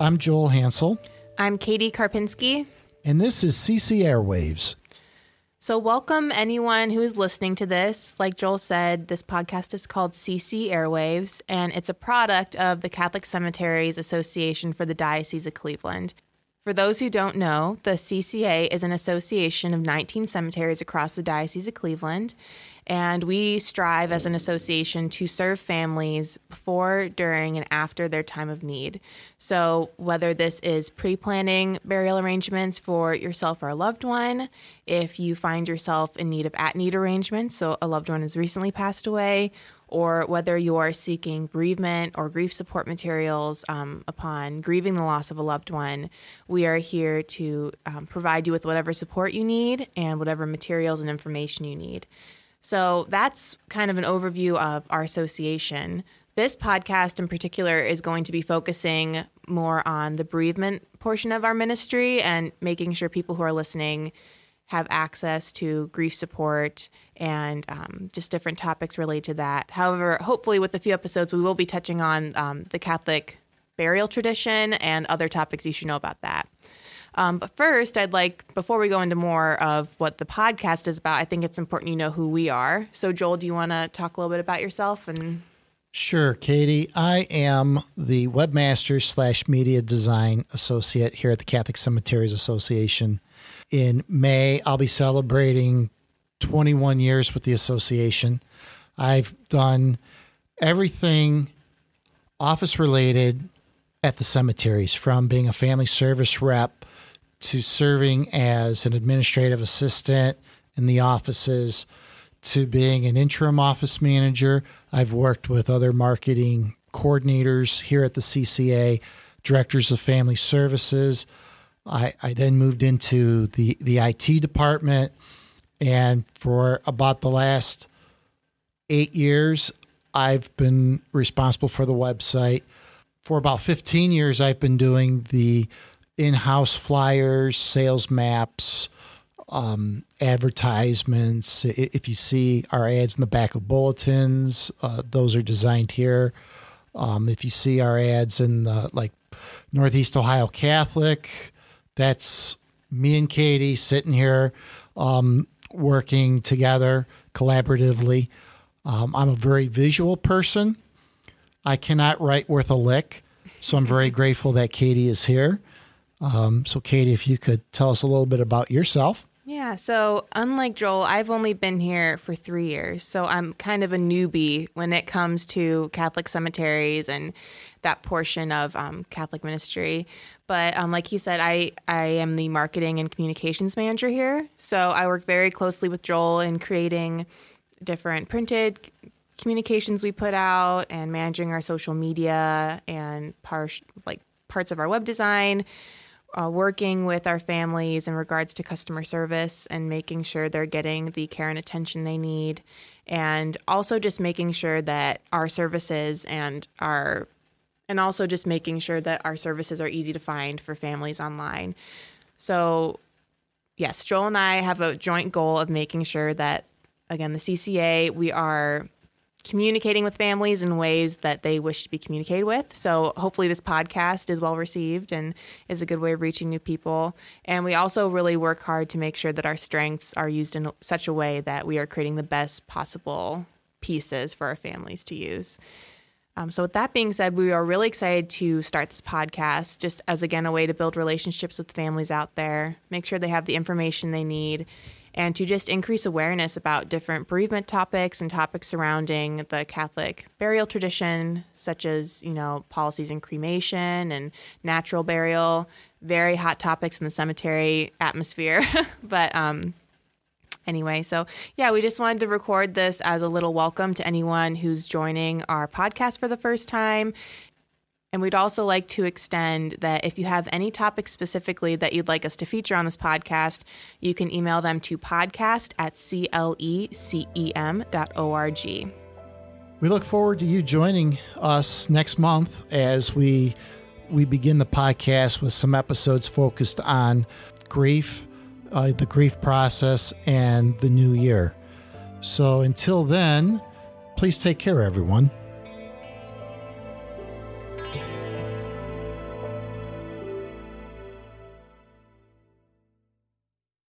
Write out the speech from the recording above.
I'm Joel Hansel, I'm Katie Karpinski. and this is CC Airwaves. So, welcome anyone who is listening to this. Like Joel said, this podcast is called CC Airwaves, and it's a product of the Catholic Cemeteries Association for the Diocese of Cleveland. For those who don't know, the CCA is an association of 19 cemeteries across the Diocese of Cleveland, and we strive as an association to serve families before, during, and after their time of need. So, whether this is pre planning burial arrangements for yourself or a loved one, if you find yourself in need of at need arrangements, so a loved one has recently passed away, or whether you are seeking bereavement or grief support materials um, upon grieving the loss of a loved one, we are here to um, provide you with whatever support you need and whatever materials and information you need. So that's kind of an overview of our association. This podcast in particular is going to be focusing more on the bereavement portion of our ministry and making sure people who are listening have access to grief support and um, just different topics related to that. However, hopefully, with a few episodes, we will be touching on um, the Catholic burial tradition and other topics you should know about that. Um, but first, I'd like, before we go into more of what the podcast is about, I think it's important you know who we are. So, Joel, do you want to talk a little bit about yourself? And Sure, Katie. I am the webmaster slash media design associate here at the Catholic Cemeteries Association. In May, I'll be celebrating 21 years with the association. I've done everything office related at the cemeteries from being a family service rep to serving as an administrative assistant in the offices to being an interim office manager. I've worked with other marketing coordinators here at the CCA, directors of family services. I, I then moved into the, the IT department. And for about the last eight years, I've been responsible for the website. For about 15 years, I've been doing the in house flyers, sales maps, um, advertisements. If you see our ads in the back of bulletins, uh, those are designed here. Um, if you see our ads in the like Northeast Ohio Catholic, that's me and Katie sitting here um, working together collaboratively. Um, I'm a very visual person. I cannot write worth a lick, so I'm very grateful that Katie is here. Um, so, Katie, if you could tell us a little bit about yourself. Yeah, so unlike Joel, I've only been here for three years. So I'm kind of a newbie when it comes to Catholic cemeteries and that portion of um, Catholic ministry. But um, like he said, I, I am the marketing and communications manager here. So I work very closely with Joel in creating different printed communications we put out and managing our social media and par- like parts of our web design uh, working with our families in regards to customer service and making sure they're getting the care and attention they need and also just making sure that our services and our and also just making sure that our services are easy to find for families online. So yes joel and i have a joint goal of making sure that again the cca we are communicating with families in ways that they wish to be communicated with. So hopefully this podcast is well received and is a good way of reaching new people. And we also really work hard to make sure that our strengths are used in such a way that we are creating the best possible pieces for our families to use. Um, so, with that being said, we are really excited to start this podcast just as, again, a way to build relationships with families out there, make sure they have the information they need, and to just increase awareness about different bereavement topics and topics surrounding the Catholic burial tradition, such as, you know, policies in cremation and natural burial, very hot topics in the cemetery atmosphere. but, um, Anyway, so yeah, we just wanted to record this as a little welcome to anyone who's joining our podcast for the first time. And we'd also like to extend that if you have any topics specifically that you'd like us to feature on this podcast, you can email them to podcast at clecem dot org. We look forward to you joining us next month as we we begin the podcast with some episodes focused on grief, uh, the grief process, and the new year. So until then, please take care, everyone.